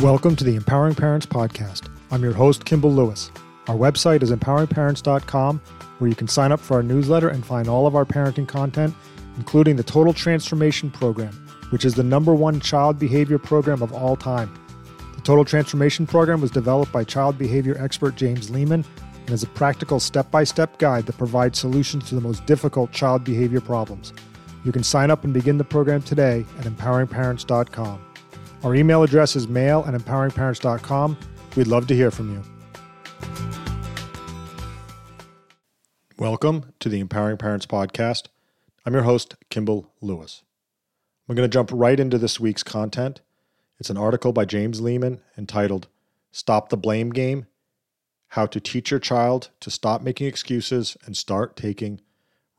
Welcome to the Empowering Parents Podcast. I'm your host, Kimball Lewis. Our website is empoweringparents.com, where you can sign up for our newsletter and find all of our parenting content, including the Total Transformation Program, which is the number one child behavior program of all time. The Total Transformation Program was developed by child behavior expert James Lehman and is a practical step by step guide that provides solutions to the most difficult child behavior problems. You can sign up and begin the program today at empoweringparents.com. Our email address is mail at empoweringparents.com. We'd love to hear from you. Welcome to the Empowering Parents Podcast. I'm your host, Kimball Lewis. I'm going to jump right into this week's content. It's an article by James Lehman entitled Stop the Blame Game How to Teach Your Child to Stop Making Excuses and Start Taking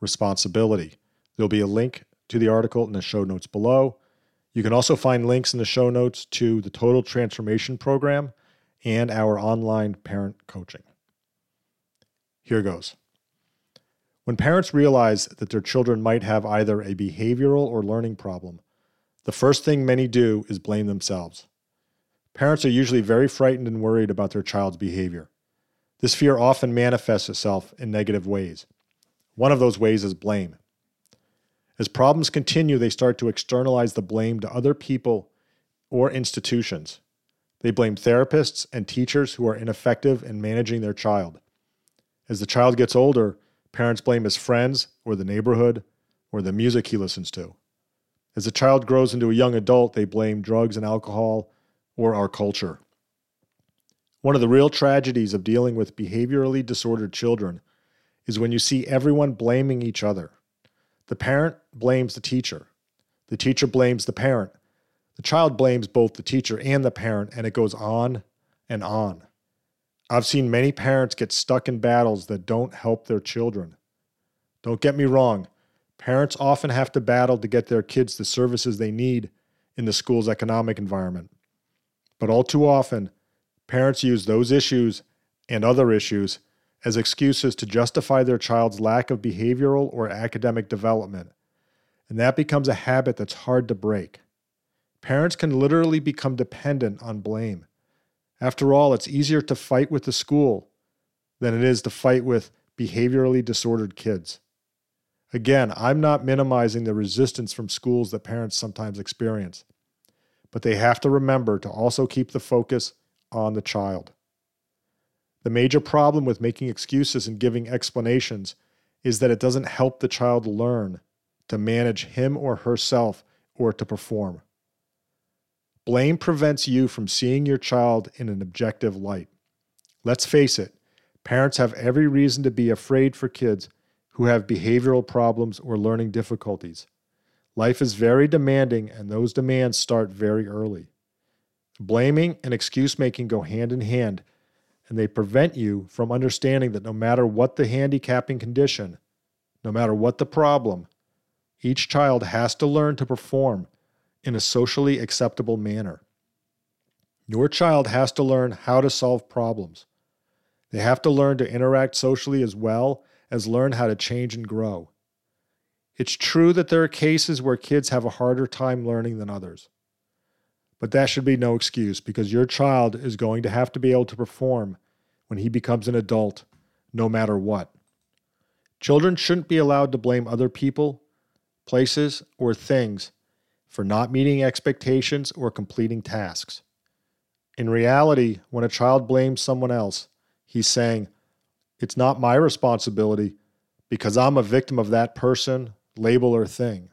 Responsibility. There'll be a link to the article in the show notes below. You can also find links in the show notes to the Total Transformation Program and our online parent coaching. Here goes. When parents realize that their children might have either a behavioral or learning problem, the first thing many do is blame themselves. Parents are usually very frightened and worried about their child's behavior. This fear often manifests itself in negative ways. One of those ways is blame. As problems continue, they start to externalize the blame to other people or institutions. They blame therapists and teachers who are ineffective in managing their child. As the child gets older, parents blame his friends or the neighborhood or the music he listens to. As the child grows into a young adult, they blame drugs and alcohol or our culture. One of the real tragedies of dealing with behaviorally disordered children is when you see everyone blaming each other. The parent blames the teacher. The teacher blames the parent. The child blames both the teacher and the parent, and it goes on and on. I've seen many parents get stuck in battles that don't help their children. Don't get me wrong, parents often have to battle to get their kids the services they need in the school's economic environment. But all too often, parents use those issues and other issues as excuses to justify their child's lack of behavioral or academic development, and that becomes a habit that's hard to break. Parents can literally become dependent on blame. After all, it's easier to fight with the school than it is to fight with behaviorally disordered kids. Again, I'm not minimizing the resistance from schools that parents sometimes experience, but they have to remember to also keep the focus on the child. The major problem with making excuses and giving explanations is that it doesn't help the child learn to manage him or herself or to perform. Blame prevents you from seeing your child in an objective light. Let's face it, parents have every reason to be afraid for kids who have behavioral problems or learning difficulties. Life is very demanding, and those demands start very early. Blaming and excuse making go hand in hand and they prevent you from understanding that no matter what the handicapping condition, no matter what the problem, each child has to learn to perform in a socially acceptable manner. Your child has to learn how to solve problems. They have to learn to interact socially as well as learn how to change and grow. It's true that there are cases where kids have a harder time learning than others. But that should be no excuse because your child is going to have to be able to perform when he becomes an adult, no matter what. Children shouldn't be allowed to blame other people, places, or things for not meeting expectations or completing tasks. In reality, when a child blames someone else, he's saying, It's not my responsibility because I'm a victim of that person, label, or thing.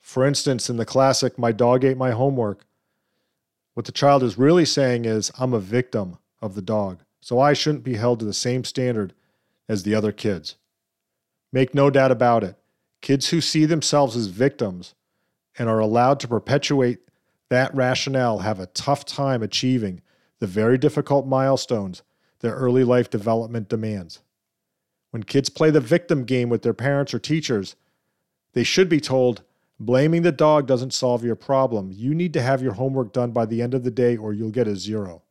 For instance, in the classic, My dog ate my homework, what the child is really saying is, I'm a victim of the dog, so I shouldn't be held to the same standard as the other kids. Make no doubt about it, kids who see themselves as victims and are allowed to perpetuate that rationale have a tough time achieving the very difficult milestones their early life development demands. When kids play the victim game with their parents or teachers, they should be told, Blaming the dog doesn't solve your problem. You need to have your homework done by the end of the day or you'll get a zero.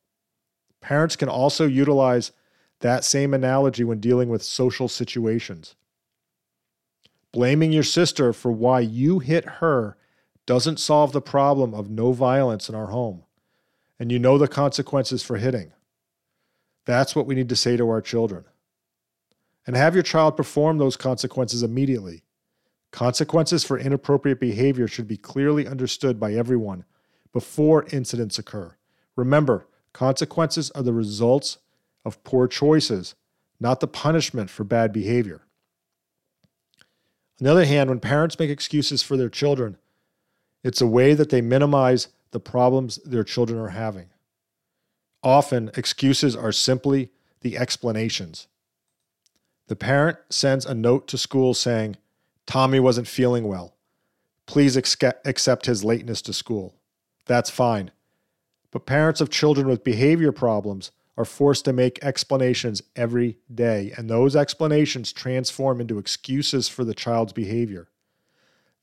Parents can also utilize that same analogy when dealing with social situations. Blaming your sister for why you hit her doesn't solve the problem of no violence in our home. and you know the consequences for hitting. That's what we need to say to our children. And have your child perform those consequences immediately. Consequences for inappropriate behavior should be clearly understood by everyone before incidents occur. Remember, consequences are the results of poor choices, not the punishment for bad behavior. On the other hand, when parents make excuses for their children, it's a way that they minimize the problems their children are having. Often, excuses are simply the explanations. The parent sends a note to school saying, Tommy wasn't feeling well. Please accept his lateness to school. That's fine. But parents of children with behavior problems are forced to make explanations every day, and those explanations transform into excuses for the child's behavior.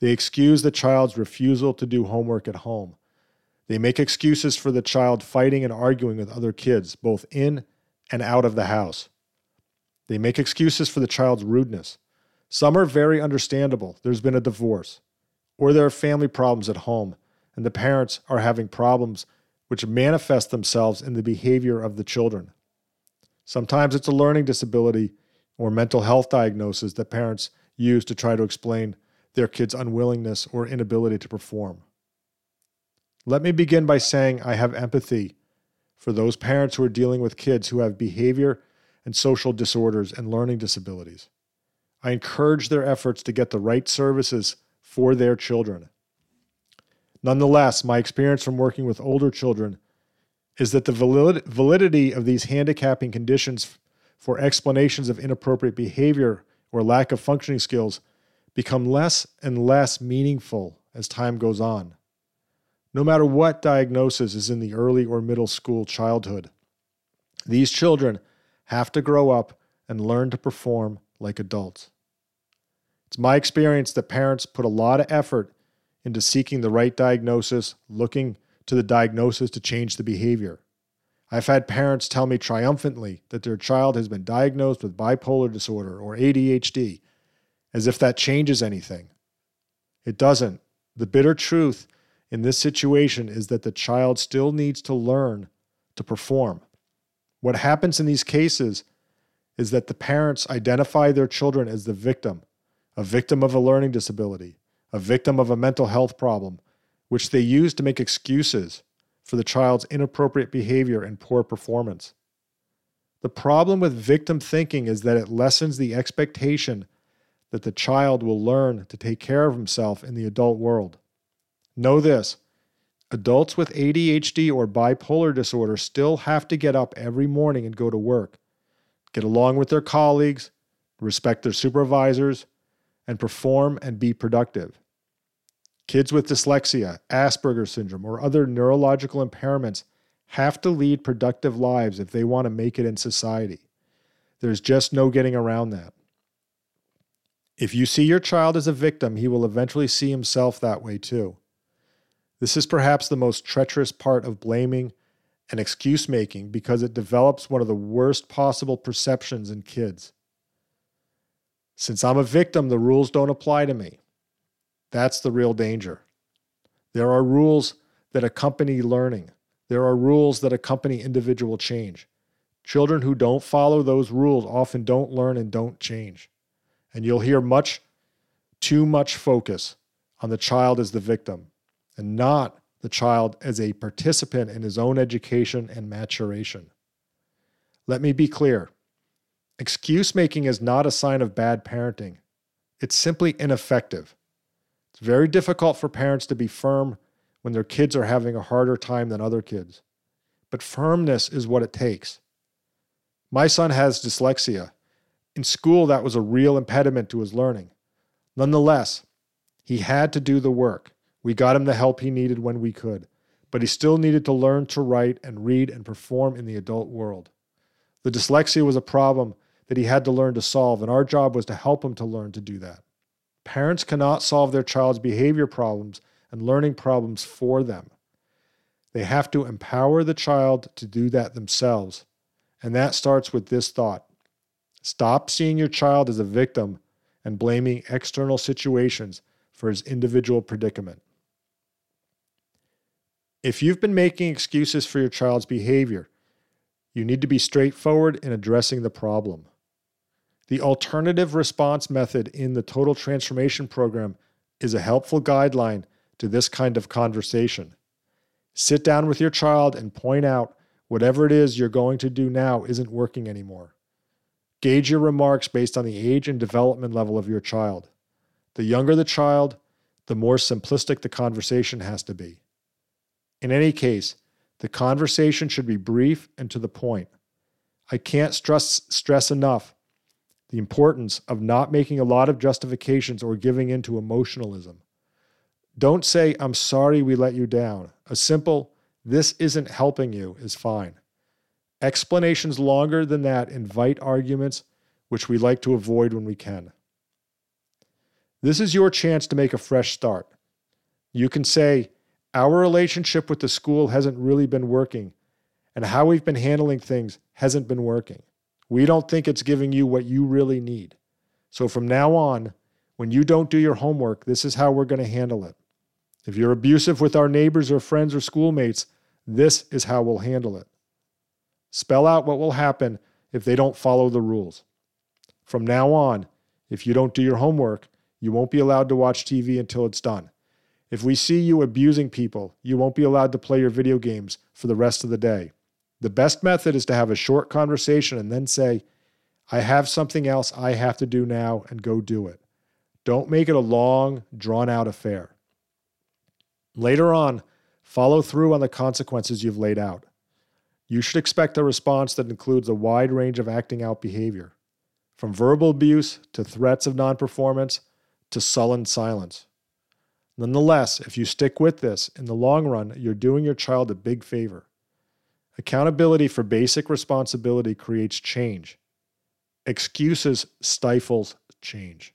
They excuse the child's refusal to do homework at home. They make excuses for the child fighting and arguing with other kids, both in and out of the house. They make excuses for the child's rudeness. Some are very understandable. There's been a divorce, or there are family problems at home, and the parents are having problems which manifest themselves in the behavior of the children. Sometimes it's a learning disability or mental health diagnosis that parents use to try to explain their kids' unwillingness or inability to perform. Let me begin by saying I have empathy for those parents who are dealing with kids who have behavior and social disorders and learning disabilities. I encourage their efforts to get the right services for their children. Nonetheless, my experience from working with older children is that the validity of these handicapping conditions for explanations of inappropriate behavior or lack of functioning skills become less and less meaningful as time goes on. No matter what diagnosis is in the early or middle school childhood, these children have to grow up and learn to perform like adults. It's my experience that parents put a lot of effort into seeking the right diagnosis, looking to the diagnosis to change the behavior. I've had parents tell me triumphantly that their child has been diagnosed with bipolar disorder or ADHD, as if that changes anything. It doesn't. The bitter truth in this situation is that the child still needs to learn to perform. What happens in these cases is that the parents identify their children as the victim, a victim of a learning disability, a victim of a mental health problem, which they use to make excuses for the child's inappropriate behavior and poor performance. The problem with victim thinking is that it lessens the expectation that the child will learn to take care of himself in the adult world. Know this adults with ADHD or bipolar disorder still have to get up every morning and go to work, get along with their colleagues, respect their supervisors, and perform and be productive. Kids with dyslexia, Asperger's syndrome, or other neurological impairments have to lead productive lives if they want to make it in society. There's just no getting around that. If you see your child as a victim, he will eventually see himself that way too. This is perhaps the most treacherous part of blaming and excuse making because it develops one of the worst possible perceptions in kids. Since I'm a victim, the rules don't apply to me. That's the real danger. There are rules that accompany learning. There are rules that accompany individual change. Children who don't follow those rules often don't learn and don't change. And you'll hear much, too much focus on the child as the victim and not the child as a participant in his own education and maturation. Let me be clear excuse making is not a sign of bad parenting, it's simply ineffective. It's very difficult for parents to be firm when their kids are having a harder time than other kids. But firmness is what it takes. My son has dyslexia. In school, that was a real impediment to his learning. Nonetheless, he had to do the work. We got him the help he needed when we could, but he still needed to learn to write and read and perform in the adult world. The dyslexia was a problem that he had to learn to solve, and our job was to help him to learn to do that. Parents cannot solve their child's behavior problems and learning problems for them. They have to empower the child to do that themselves. And that starts with this thought Stop seeing your child as a victim and blaming external situations for his individual predicament. If you've been making excuses for your child's behavior, you need to be straightforward in addressing the problem. The alternative response method in the Total Transformation Program is a helpful guideline to this kind of conversation. Sit down with your child and point out whatever it is you're going to do now isn't working anymore. Gauge your remarks based on the age and development level of your child. The younger the child, the more simplistic the conversation has to be. In any case, the conversation should be brief and to the point. I can't stress, stress enough the importance of not making a lot of justifications or giving in to emotionalism. Don't say, I'm sorry we let you down. A simple, this isn't helping you is fine. Explanations longer than that invite arguments, which we like to avoid when we can. This is your chance to make a fresh start. You can say, Our relationship with the school hasn't really been working, and how we've been handling things hasn't been working. We don't think it's giving you what you really need. So from now on, when you don't do your homework, this is how we're going to handle it. If you're abusive with our neighbors or friends or schoolmates, this is how we'll handle it. Spell out what will happen if they don't follow the rules. From now on, if you don't do your homework, you won't be allowed to watch TV until it's done. If we see you abusing people, you won't be allowed to play your video games for the rest of the day. The best method is to have a short conversation and then say, I have something else I have to do now, and go do it. Don't make it a long, drawn out affair. Later on, follow through on the consequences you've laid out. You should expect a response that includes a wide range of acting out behavior, from verbal abuse to threats of non performance to sullen silence. Nonetheless, if you stick with this, in the long run, you're doing your child a big favor. Accountability for basic responsibility creates change. Excuses stifles change.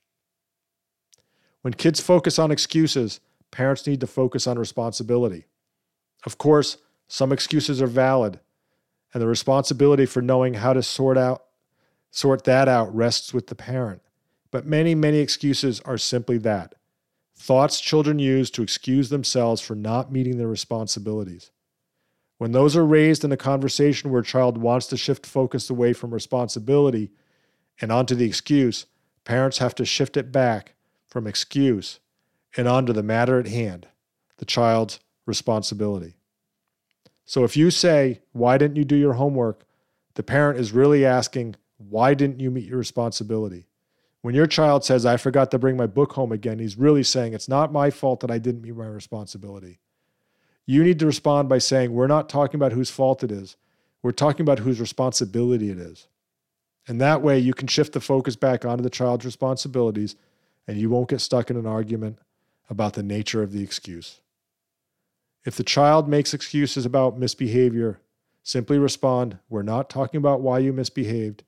When kids focus on excuses, parents need to focus on responsibility. Of course, some excuses are valid, and the responsibility for knowing how to sort out sort that out rests with the parent. But many, many excuses are simply that. Thoughts children use to excuse themselves for not meeting their responsibilities. When those are raised in a conversation where a child wants to shift focus away from responsibility and onto the excuse, parents have to shift it back from excuse and onto the matter at hand, the child's responsibility. So if you say, Why didn't you do your homework? the parent is really asking, Why didn't you meet your responsibility? When your child says, I forgot to bring my book home again, he's really saying, It's not my fault that I didn't meet my responsibility. You need to respond by saying, We're not talking about whose fault it is. We're talking about whose responsibility it is. And that way, you can shift the focus back onto the child's responsibilities and you won't get stuck in an argument about the nature of the excuse. If the child makes excuses about misbehavior, simply respond, We're not talking about why you misbehaved.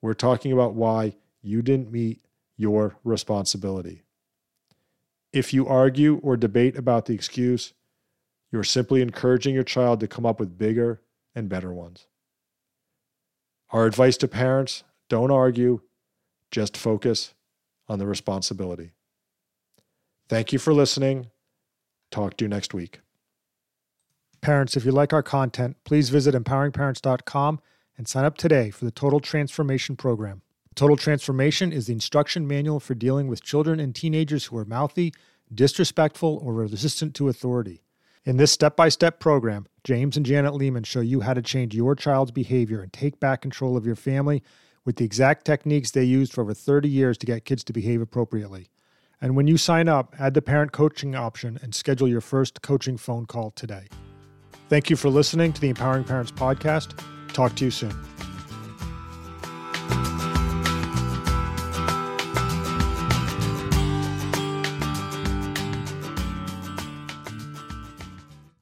We're talking about why you didn't meet your responsibility. If you argue or debate about the excuse, you're simply encouraging your child to come up with bigger and better ones. Our advice to parents don't argue, just focus on the responsibility. Thank you for listening. Talk to you next week. Parents, if you like our content, please visit empoweringparents.com and sign up today for the Total Transformation Program. Total Transformation is the instruction manual for dealing with children and teenagers who are mouthy, disrespectful, or resistant to authority. In this step by step program, James and Janet Lehman show you how to change your child's behavior and take back control of your family with the exact techniques they used for over 30 years to get kids to behave appropriately. And when you sign up, add the parent coaching option and schedule your first coaching phone call today. Thank you for listening to the Empowering Parents Podcast. Talk to you soon.